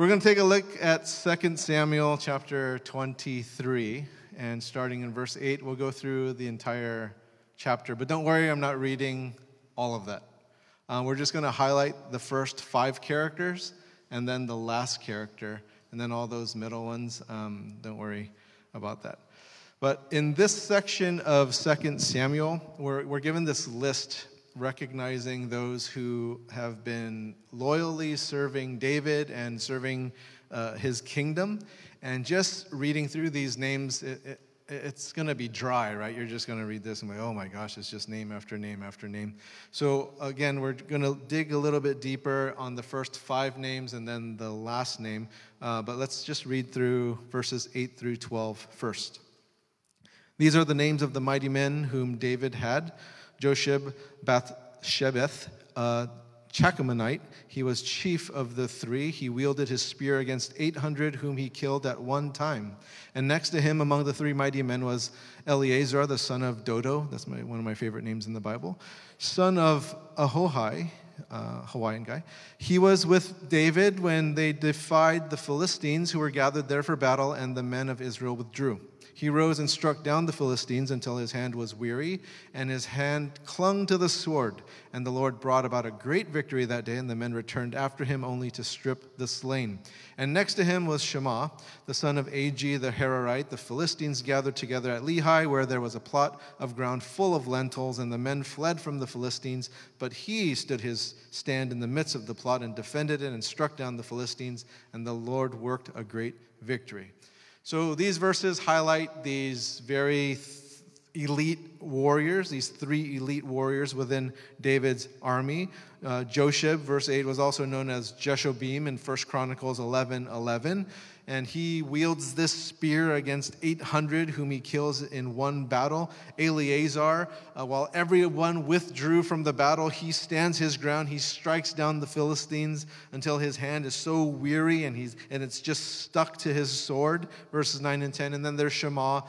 We're going to take a look at 2 Samuel chapter 23, and starting in verse 8, we'll go through the entire chapter. But don't worry, I'm not reading all of that. Uh, we're just going to highlight the first five characters and then the last character, and then all those middle ones. Um, don't worry about that. But in this section of 2 Samuel, we're, we're given this list recognizing those who have been loyally serving David and serving uh, his kingdom. And just reading through these names, it, it, it's going to be dry, right? You're just going to read this and be like, oh my gosh, it's just name after name after name. So, again, we're going to dig a little bit deeper on the first five names and then the last name. Uh, but let's just read through verses 8 through 12 first. These are the names of the mighty men whom David had Josheb, Bath-shebeth, uh, Chachamonite. He was chief of the three. He wielded his spear against 800 whom he killed at one time. And next to him among the three mighty men was Eleazar, the son of Dodo. That's my, one of my favorite names in the Bible. Son of Ahohai, uh, Hawaiian guy. He was with David when they defied the Philistines who were gathered there for battle, and the men of Israel withdrew. He rose and struck down the Philistines until his hand was weary, and his hand clung to the sword. And the Lord brought about a great victory that day, and the men returned after him only to strip the slain. And next to him was Shammah, the son of Agee the Hararite. The Philistines gathered together at Lehi, where there was a plot of ground full of lentils, and the men fled from the Philistines. But he stood his stand in the midst of the plot and defended it and struck down the Philistines, and the Lord worked a great victory. So these verses highlight these very elite warriors, these three elite warriors within David's army. Uh, Josheb, verse 8, was also known as Jashobeam in 1 Chronicles 11 11 and he wields this spear against 800 whom he kills in one battle. Eleazar, uh, while everyone withdrew from the battle, he stands his ground. He strikes down the Philistines until his hand is so weary and, he's, and it's just stuck to his sword. Verses 9 and 10. And then there's Shammah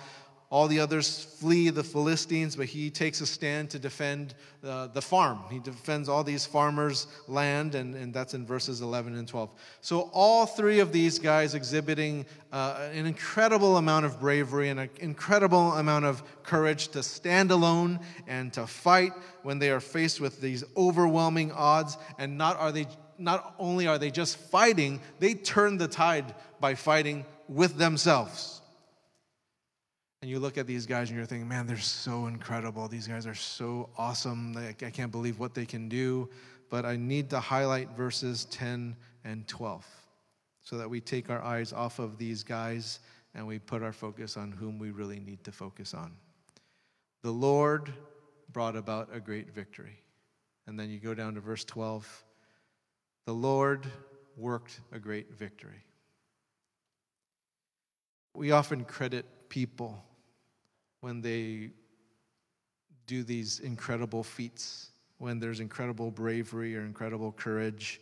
all the others flee the Philistines, but he takes a stand to defend uh, the farm. He defends all these farmers' land, and, and that's in verses 11 and 12. So, all three of these guys exhibiting uh, an incredible amount of bravery and an incredible amount of courage to stand alone and to fight when they are faced with these overwhelming odds. And not, are they, not only are they just fighting, they turn the tide by fighting with themselves. And you look at these guys and you're thinking, man, they're so incredible. These guys are so awesome. I can't believe what they can do. But I need to highlight verses 10 and 12 so that we take our eyes off of these guys and we put our focus on whom we really need to focus on. The Lord brought about a great victory. And then you go down to verse 12. The Lord worked a great victory. We often credit people when they do these incredible feats, when there's incredible bravery or incredible courage.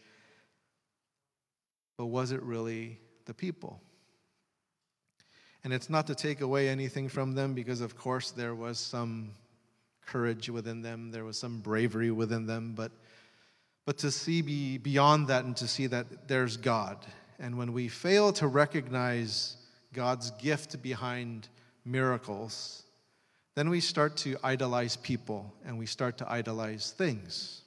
But was it really the people? And it's not to take away anything from them because, of course, there was some courage within them, there was some bravery within them, but, but to see be beyond that and to see that there's God. And when we fail to recognize God's gift behind miracles, then we start to idolize people and we start to idolize things.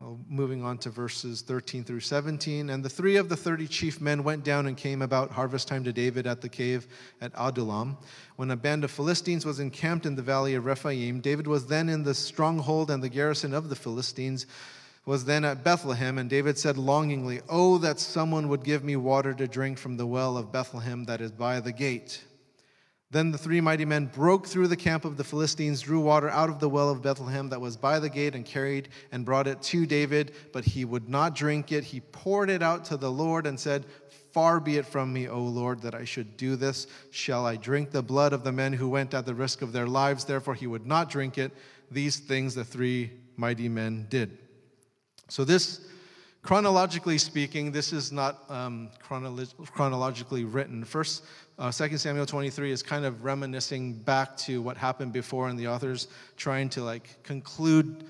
Well, moving on to verses 13 through 17. And the three of the 30 chief men went down and came about harvest time to David at the cave at Adullam. When a band of Philistines was encamped in the valley of Rephaim, David was then in the stronghold, and the garrison of the Philistines was then at Bethlehem. And David said longingly, Oh, that someone would give me water to drink from the well of Bethlehem that is by the gate. Then the three mighty men broke through the camp of the Philistines, drew water out of the well of Bethlehem that was by the gate, and carried and brought it to David. But he would not drink it. He poured it out to the Lord and said, Far be it from me, O Lord, that I should do this. Shall I drink the blood of the men who went at the risk of their lives? Therefore, he would not drink it. These things the three mighty men did. So, this, chronologically speaking, this is not um, chronologically written. First uh, 2 Samuel 23 is kind of reminiscing back to what happened before, and the author's trying to like conclude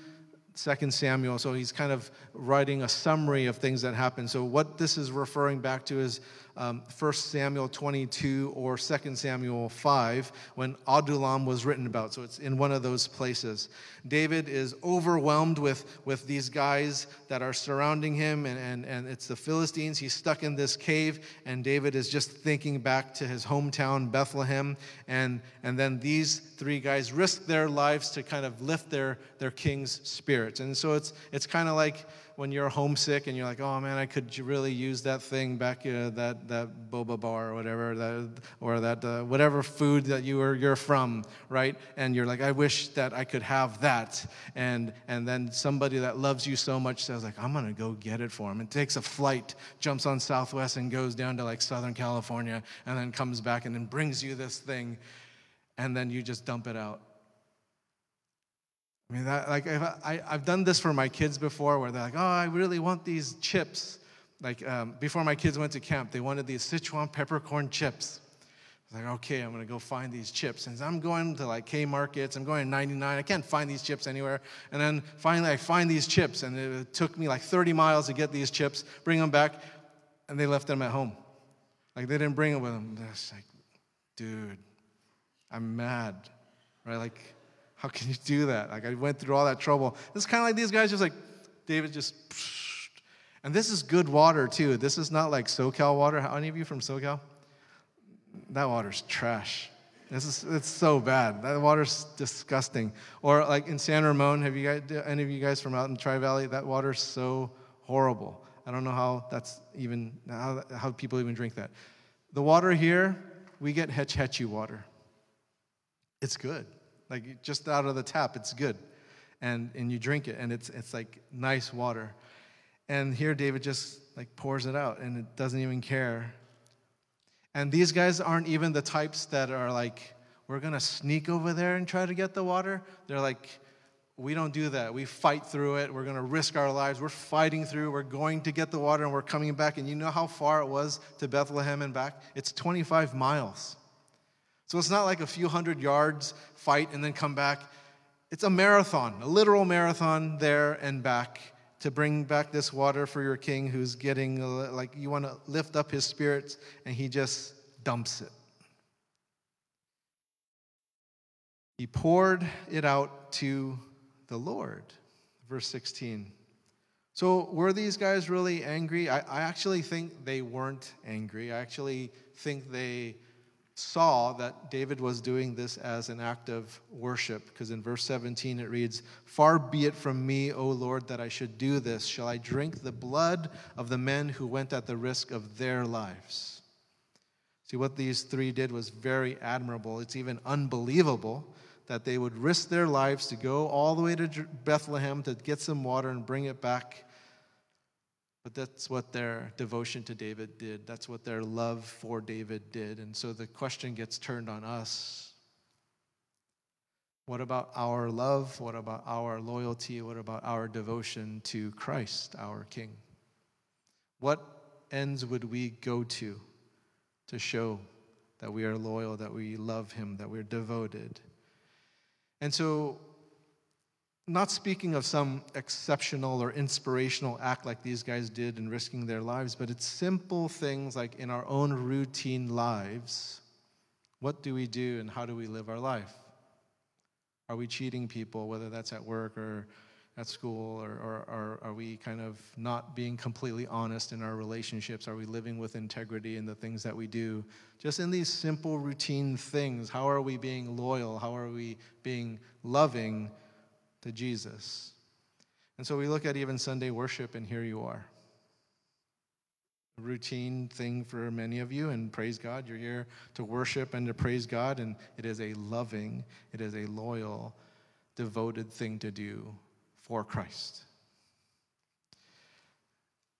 Second Samuel. So he's kind of writing a summary of things that happened. So what this is referring back to is um, 1 Samuel 22 or 2 Samuel 5 when Adullam was written about. So it's in one of those places. David is overwhelmed with, with these guys that are surrounding him, and, and, and it's the Philistines. He's stuck in this cave, and David is just thinking back to his hometown, Bethlehem. And, and then these three guys risk their lives to kind of lift their, their king's spirits. And so it's, it's kind of like when you're homesick and you're like, oh man, I could really use that thing back, uh, that, that boba bar or whatever, that, or that uh, whatever food that you are, you're from, right? And you're like, I wish that I could have that. And, and then somebody that loves you so much says like, I'm gonna go get it for him. And takes a flight, jumps on Southwest and goes down to like Southern California and then comes back and then brings you this thing. And then you just dump it out I mean, that, like I, I've done this for my kids before, where they're like, "Oh, I really want these chips." Like um, before my kids went to camp, they wanted these Sichuan peppercorn chips. I was like, okay, I'm gonna go find these chips. And I'm going to like K markets, I'm going to 99. I can't find these chips anywhere. And then finally, I find these chips, and it took me like 30 miles to get these chips, bring them back, and they left them at home. Like they didn't bring them with them. They're like, dude, I'm mad, right? Like how can you do that? Like, I went through all that trouble. It's kind of like these guys just like, David just, and this is good water too. This is not like SoCal water. How any of you from SoCal? That water's trash. This is it's so bad. That water's disgusting. Or like in San Ramon, have you guys any of you guys from out in Tri Valley? That water's so horrible. I don't know how that's even how, how people even drink that. The water here, we get Hetch Hetchy water. It's good. Like just out of the tap, it's good. And, and you drink it, and it's, it's like nice water. And here David just like pours it out and it doesn't even care. And these guys aren't even the types that are like, we're gonna sneak over there and try to get the water. They're like, we don't do that. We fight through it. We're gonna risk our lives. We're fighting through. We're going to get the water and we're coming back. And you know how far it was to Bethlehem and back? It's 25 miles. So it's not like a few hundred yards fight and then come back. It's a marathon, a literal marathon there and back to bring back this water for your king who's getting uh, like you want to lift up his spirits and he just dumps it. He poured it out to the Lord. Verse 16. So, were these guys really angry? I, I actually think they weren't angry. I actually think they saw that David was doing this as an act of worship, because in verse 17 it reads, Far be it from me, O Lord, that I should do this. Shall I drink the blood of the men who went at the risk of their lives? See, what these three did was very admirable. It's even unbelievable that they would risk their lives to go all the way to Bethlehem to get some water and bring it back but that's what their devotion to David did. That's what their love for David did. And so the question gets turned on us. What about our love? What about our loyalty? What about our devotion to Christ, our King? What ends would we go to to show that we are loyal, that we love Him, that we're devoted? And so not speaking of some exceptional or inspirational act like these guys did in risking their lives, but it's simple things like in our own routine lives. What do we do and how do we live our life? Are we cheating people, whether that's at work or at school, or, or, or, are we kind of not being completely honest in our relationships? Are we living with integrity in the things that we do? Just in these simple routine things, how are we being loyal? How are we being loving? To Jesus. And so we look at even Sunday worship, and here you are. A routine thing for many of you, and praise God, you're here to worship and to praise God, and it is a loving, it is a loyal, devoted thing to do for Christ.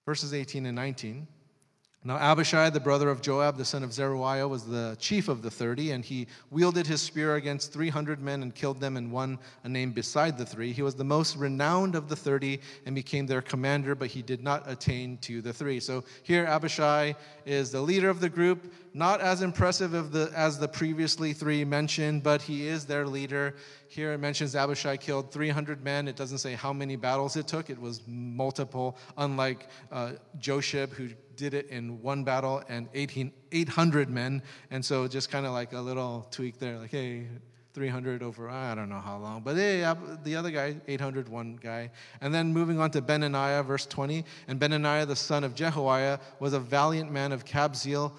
Verses 18 and 19. Now, Abishai, the brother of Joab, the son of Zeruiah, was the chief of the thirty, and he wielded his spear against 300 men and killed them, and won a name beside the three. He was the most renowned of the thirty and became their commander, but he did not attain to the three. So here, Abishai is the leader of the group, not as impressive the, as the previously three mentioned, but he is their leader. Here it mentions Abishai killed 300 men. It doesn't say how many battles it took, it was multiple, unlike uh, Josheb, who did it in one battle and 18, 800 men. And so just kind of like a little tweak there, like, hey, 300 over, I don't know how long. But hey, the other guy, 801 guy. And then moving on to Benaniah, verse 20. And Benaniah, the son of Jehoiada, was a valiant man of Kabzeel,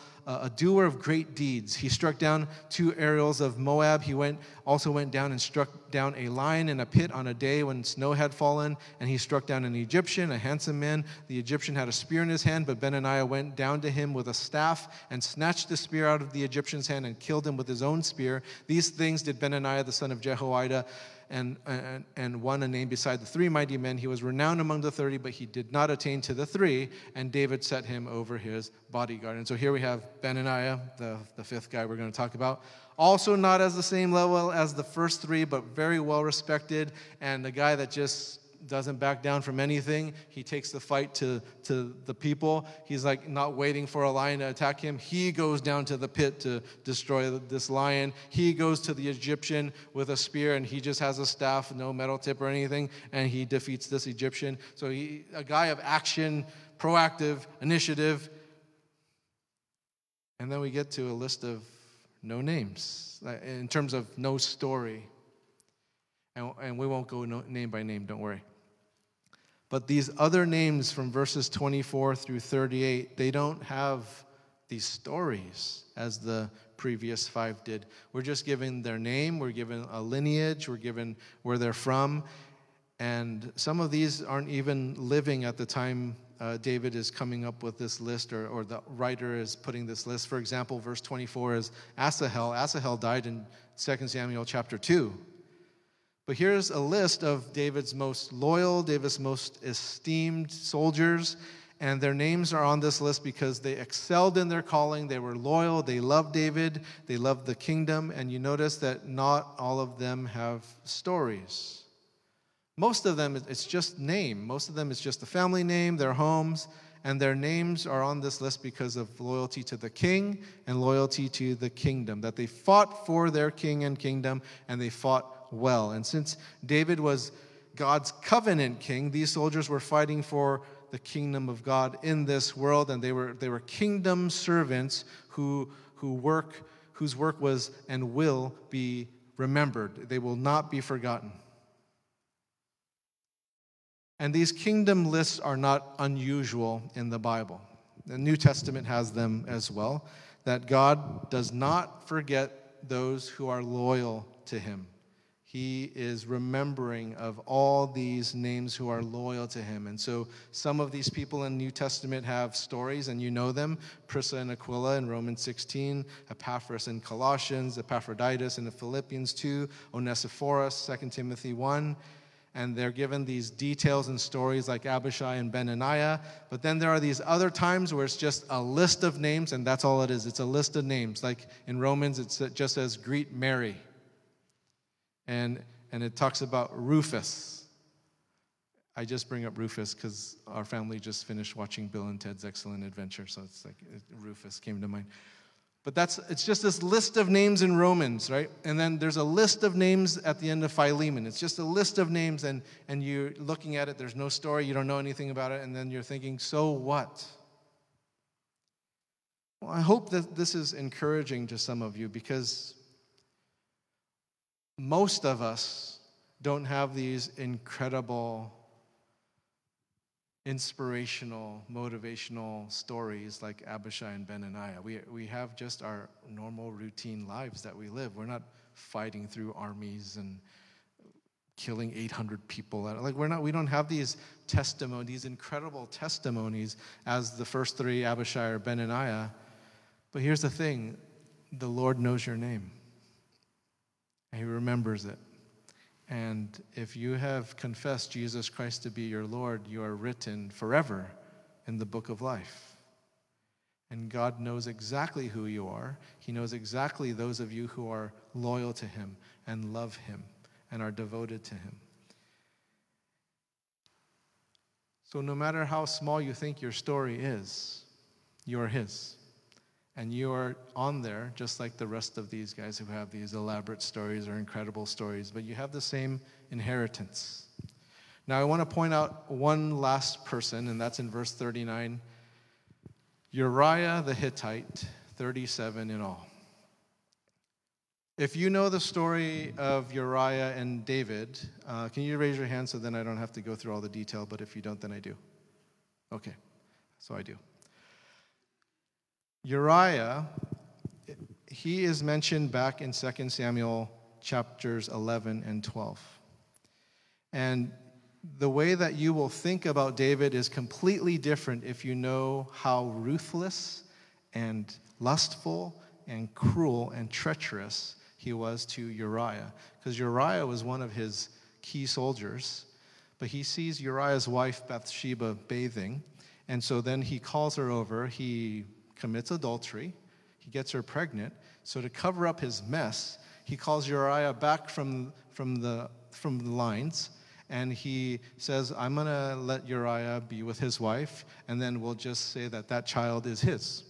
a doer of great deeds. He struck down two Ariels of Moab. He went, also went down and struck down a lion in a pit on a day when snow had fallen. And he struck down an Egyptian, a handsome man. The Egyptian had a spear in his hand, but Benaniah went down to him with a staff and snatched the spear out of the Egyptian's hand and killed him with his own spear. These things did Benaniah, the son of Jehoiada and, and, and won a name beside the three mighty men. He was renowned among the 30, but he did not attain to the three, and David set him over his bodyguard. And so here we have Benaniah, the, the fifth guy we're going to talk about. Also, not as the same level as the first three, but very well respected, and the guy that just doesn't back down from anything. He takes the fight to, to the people. He's like not waiting for a lion to attack him. He goes down to the pit to destroy this lion. He goes to the Egyptian with a spear and he just has a staff, no metal tip or anything, and he defeats this Egyptian. So he, a guy of action, proactive, initiative. And then we get to a list of no names uh, in terms of no story. And, and we won't go name by name, don't worry. But these other names from verses 24 through 38, they don't have these stories as the previous five did. We're just given their name, we're given a lineage, we're given where they're from. And some of these aren't even living at the time uh, David is coming up with this list, or, or the writer is putting this list. For example, verse 24 is Asahel. Asahel died in 2 Samuel chapter 2. But here's a list of David's most loyal, David's most esteemed soldiers, and their names are on this list because they excelled in their calling, they were loyal, they loved David, they loved the kingdom, and you notice that not all of them have stories. Most of them, it's just name. Most of them, it's just a family name, their homes, and their names are on this list because of loyalty to the king and loyalty to the kingdom. That they fought for their king and kingdom, and they fought well. And since David was God's covenant king, these soldiers were fighting for the kingdom of God in this world, and they were, they were kingdom servants who, who work, whose work was and will be remembered. They will not be forgotten. And these kingdom lists are not unusual in the Bible. The New Testament has them as well, that God does not forget those who are loyal to him he is remembering of all these names who are loyal to him. And so some of these people in the New Testament have stories, and you know them Priscilla and Aquila in Romans 16, Epaphras in Colossians, Epaphroditus in the Philippians 2, Onesiphorus, 2 Timothy 1. And they're given these details and stories like Abishai and Benaniah. But then there are these other times where it's just a list of names, and that's all it is. It's a list of names. Like in Romans, it just says, Greet Mary and, and it talks about Rufus. I just bring up Rufus because our family just finished watching Bill and Ted's Excellent Adventure, so it's like it, Rufus came to mind. But that's it's just this list of names in Romans, right? And then there's a list of names at the end of Philemon. It's just a list of names, and, and you're looking at it, there's no story, you don't know anything about it, and then you're thinking, so what? Well, I hope that this is encouraging to some of you because most of us don't have these incredible, inspirational, motivational stories like Abishai and Benaniah. We, we have just our normal, routine lives that we live. We're not fighting through armies and killing 800 people. Like we're not, we don't have these testimonies, these incredible testimonies as the first three, Abishai or Benaniah. But here's the thing the Lord knows your name. He remembers it. And if you have confessed Jesus Christ to be your Lord, you are written forever in the book of life. And God knows exactly who you are. He knows exactly those of you who are loyal to Him and love Him and are devoted to Him. So, no matter how small you think your story is, you are His. And you are on there, just like the rest of these guys who have these elaborate stories or incredible stories, but you have the same inheritance. Now, I want to point out one last person, and that's in verse 39 Uriah the Hittite, 37 in all. If you know the story of Uriah and David, uh, can you raise your hand so then I don't have to go through all the detail? But if you don't, then I do. Okay, so I do. Uriah, he is mentioned back in 2 Samuel chapters 11 and 12. And the way that you will think about David is completely different if you know how ruthless and lustful and cruel and treacherous he was to Uriah. Because Uriah was one of his key soldiers, but he sees Uriah's wife Bathsheba bathing, and so then he calls her over. He commits adultery, he gets her pregnant. So, to cover up his mess, he calls Uriah back from, from, the, from the lines and he says, I'm going to let Uriah be with his wife, and then we'll just say that that child is his.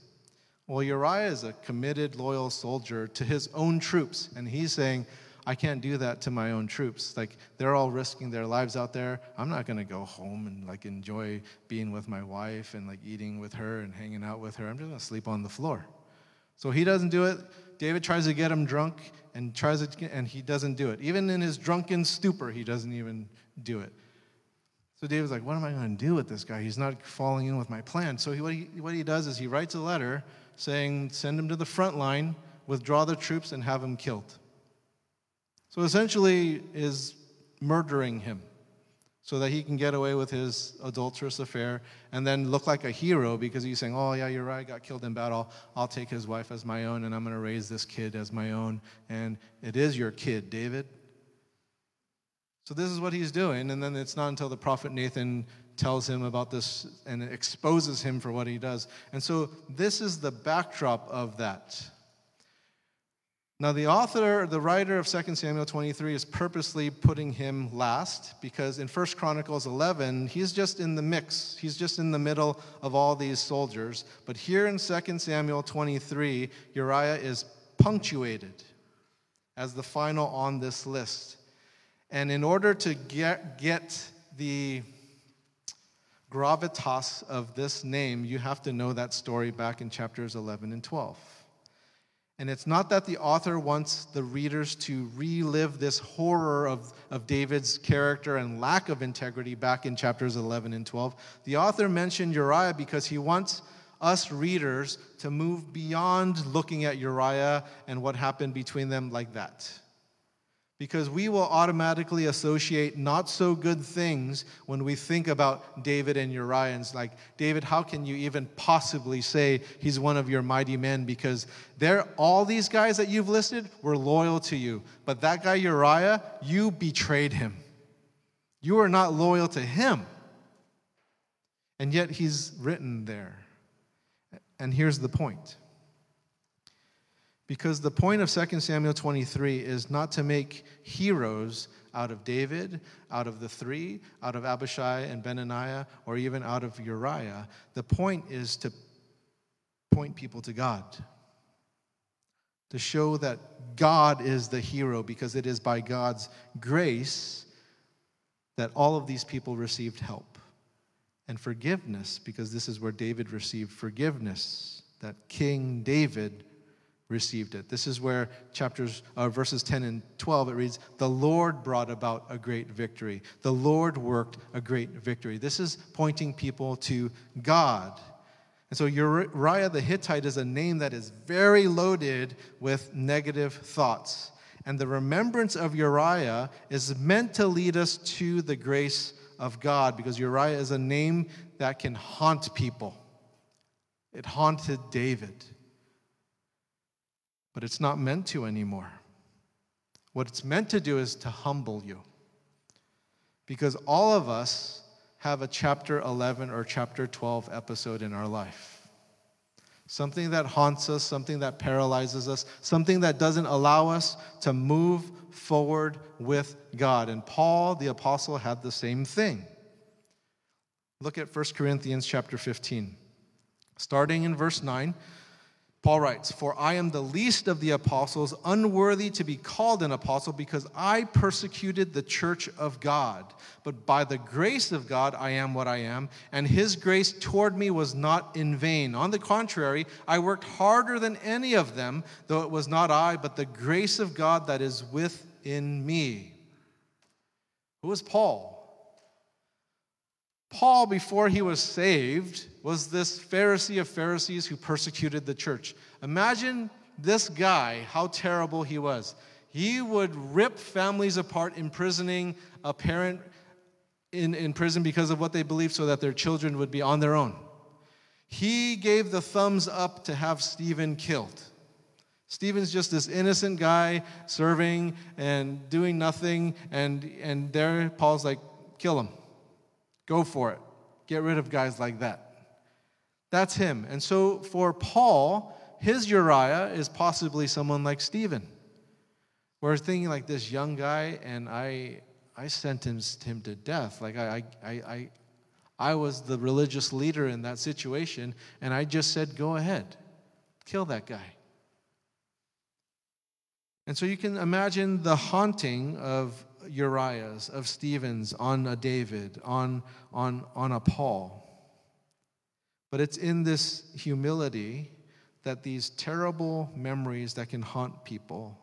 Well, Uriah is a committed, loyal soldier to his own troops, and he's saying, I can't do that to my own troops. Like they're all risking their lives out there. I'm not going to go home and like enjoy being with my wife and like eating with her and hanging out with her. I'm just going to sleep on the floor. So he doesn't do it. David tries to get him drunk and tries to, and he doesn't do it. Even in his drunken stupor, he doesn't even do it. So David's like, what am I going to do with this guy? He's not falling in with my plan. So he, what, he, what he does is he writes a letter saying, send him to the front line, withdraw the troops, and have him killed. So essentially, is murdering him so that he can get away with his adulterous affair and then look like a hero because he's saying, Oh, yeah, you're right, I got killed in battle. I'll take his wife as my own and I'm going to raise this kid as my own. And it is your kid, David. So this is what he's doing. And then it's not until the prophet Nathan tells him about this and exposes him for what he does. And so this is the backdrop of that. Now, the author, the writer of 2 Samuel 23 is purposely putting him last because in 1 Chronicles 11, he's just in the mix. He's just in the middle of all these soldiers. But here in 2 Samuel 23, Uriah is punctuated as the final on this list. And in order to get, get the gravitas of this name, you have to know that story back in chapters 11 and 12. And it's not that the author wants the readers to relive this horror of, of David's character and lack of integrity back in chapters 11 and 12. The author mentioned Uriah because he wants us readers to move beyond looking at Uriah and what happened between them like that because we will automatically associate not so good things when we think about David and Uriah. It's like, David, how can you even possibly say he's one of your mighty men? Because they're, all these guys that you've listed were loyal to you. But that guy, Uriah, you betrayed him. You are not loyal to him. And yet he's written there. And here's the point because the point of 2 Samuel 23 is not to make heroes out of David, out of the three, out of Abishai and Benaniah, or even out of Uriah. The point is to point people to God. To show that God is the hero because it is by God's grace that all of these people received help and forgiveness because this is where David received forgiveness. That King David received it. This is where chapters uh, verses 10 and 12 it reads, "The Lord brought about a great victory. The Lord worked a great victory." This is pointing people to God. And so Uriah the Hittite is a name that is very loaded with negative thoughts. And the remembrance of Uriah is meant to lead us to the grace of God because Uriah is a name that can haunt people. It haunted David but it's not meant to anymore. What it's meant to do is to humble you. Because all of us have a chapter 11 or chapter 12 episode in our life. Something that haunts us, something that paralyzes us, something that doesn't allow us to move forward with God. And Paul the apostle had the same thing. Look at 1 Corinthians chapter 15. Starting in verse 9, Paul writes, For I am the least of the apostles, unworthy to be called an apostle, because I persecuted the church of God. But by the grace of God, I am what I am, and his grace toward me was not in vain. On the contrary, I worked harder than any of them, though it was not I, but the grace of God that is within me. Who is Paul? Paul, before he was saved, was this Pharisee of Pharisees who persecuted the church. Imagine this guy, how terrible he was. He would rip families apart, imprisoning a parent in, in prison because of what they believed so that their children would be on their own. He gave the thumbs up to have Stephen killed. Stephen's just this innocent guy serving and doing nothing, and, and there Paul's like, kill him. Go for it. Get rid of guys like that. That's him. And so for Paul, his Uriah is possibly someone like Stephen. We're thinking like this young guy, and I, I sentenced him to death. Like I, I, I, I was the religious leader in that situation, and I just said, go ahead, kill that guy. And so you can imagine the haunting of Uriah's, of Stephen's, on a David, on, on, on a Paul. But it's in this humility that these terrible memories that can haunt people,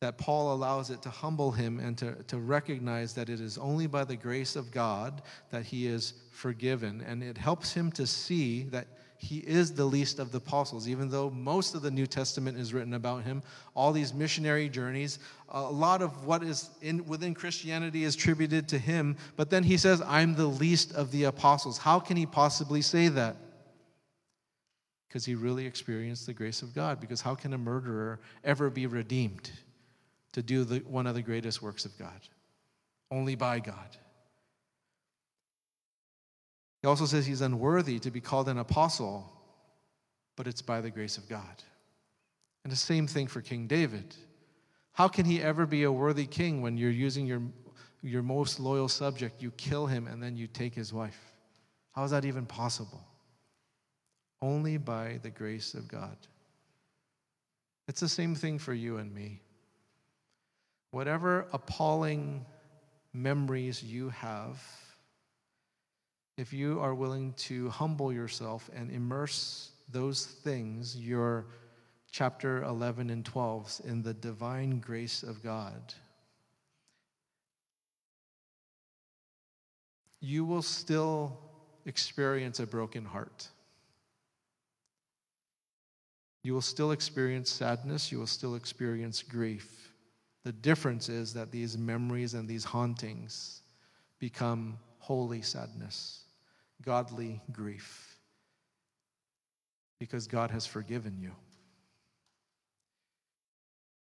that Paul allows it to humble him and to, to recognize that it is only by the grace of God that he is forgiven. And it helps him to see that he is the least of the apostles, even though most of the New Testament is written about him. All these missionary journeys, a lot of what is in, within Christianity is attributed to him. But then he says, I'm the least of the apostles. How can he possibly say that? Because he really experienced the grace of God. Because how can a murderer ever be redeemed to do the, one of the greatest works of God? Only by God. He also says he's unworthy to be called an apostle, but it's by the grace of God. And the same thing for King David. How can he ever be a worthy king when you're using your, your most loyal subject, you kill him, and then you take his wife? How is that even possible? Only by the grace of God. It's the same thing for you and me. Whatever appalling memories you have, if you are willing to humble yourself and immerse those things, your chapter 11 and 12, in the divine grace of God, you will still experience a broken heart. You will still experience sadness, you will still experience grief. The difference is that these memories and these hauntings become holy sadness godly grief because God has forgiven you.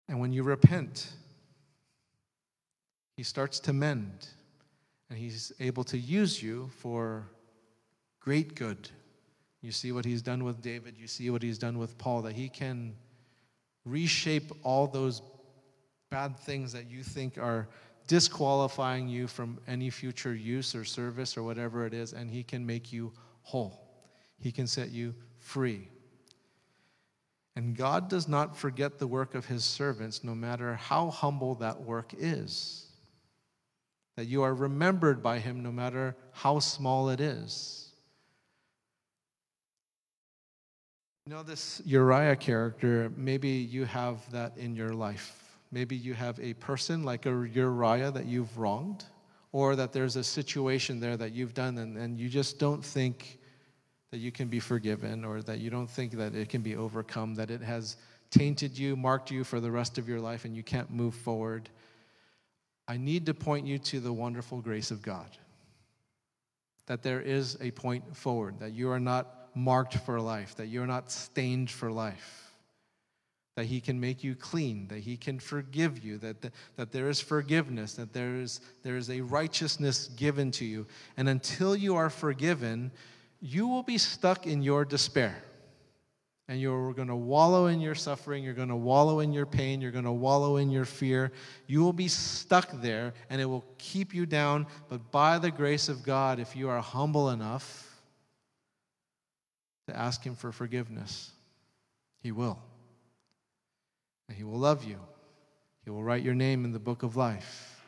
And when you repent, He starts to mend and He's able to use you for great good. You see what He's done with David, you see what He's done with Paul, that He can reshape all those bad things that you think are disqualifying you from any future use or service or whatever it is, and He can make you whole. He can set you free. And God does not forget the work of His servants, no matter how humble that work is. That you are remembered by Him, no matter how small it is. You know, this Uriah character, maybe you have that in your life Maybe you have a person like a Uriah that you've wronged, or that there's a situation there that you've done and, and you just don't think that you can be forgiven, or that you don't think that it can be overcome, that it has tainted you, marked you for the rest of your life, and you can't move forward. I need to point you to the wonderful grace of God. That there is a point forward, that you are not marked for life, that you're not stained for life that he can make you clean, that he can forgive you, that, that, that there is forgiveness, that there is, there is a righteousness given to you. And until you are forgiven, you will be stuck in your despair. And you're going to wallow in your suffering, you're going to wallow in your pain, you're going to wallow in your fear. You will be stuck there, and it will keep you down. But by the grace of God, if you are humble enough to ask Him for forgiveness, He will. And He will love you. He will write your name in the book of life.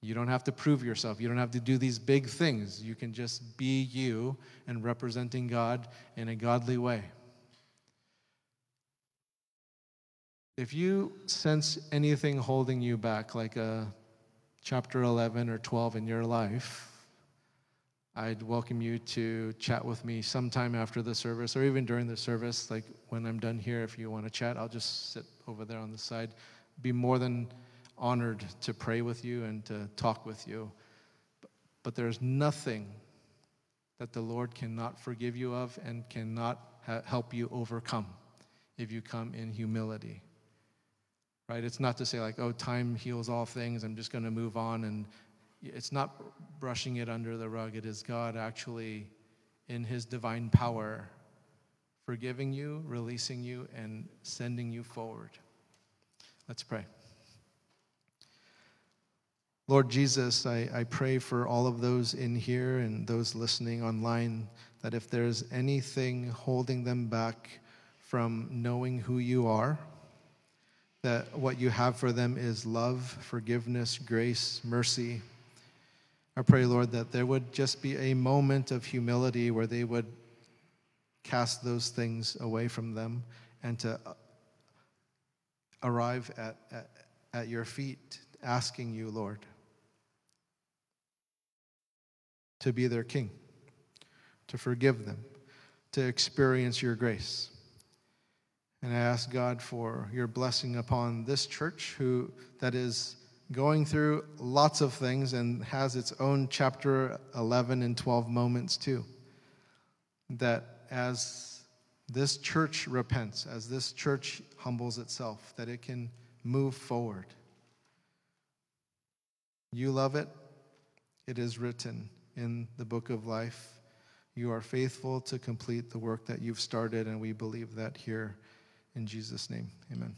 You don't have to prove yourself. You don't have to do these big things. You can just be you and representing God in a godly way. If you sense anything holding you back, like a chapter 11 or 12 in your life, I'd welcome you to chat with me sometime after the service or even during the service. Like when I'm done here, if you want to chat, I'll just sit over there on the side. Be more than honored to pray with you and to talk with you. But there's nothing that the Lord cannot forgive you of and cannot ha- help you overcome if you come in humility. Right? It's not to say, like, oh, time heals all things, I'm just going to move on and it's not brushing it under the rug. It is God actually, in His divine power, forgiving you, releasing you, and sending you forward. Let's pray. Lord Jesus, I, I pray for all of those in here and those listening online that if there's anything holding them back from knowing who you are, that what you have for them is love, forgiveness, grace, mercy I pray, Lord, that there would just be a moment of humility where they would cast those things away from them and to uh, arrive at, at, at your feet, asking you, Lord, to be their king, to forgive them, to experience your grace. And I ask God for your blessing upon this church who that is going through lots of things and has its own chapter 11 and 12 moments too. That as this church repents, as this church humbles itself, that it can move forward. You love it. It is written in the book of life. You are faithful to complete the work that you've started, and we believe that here in Jesus' name. Amen.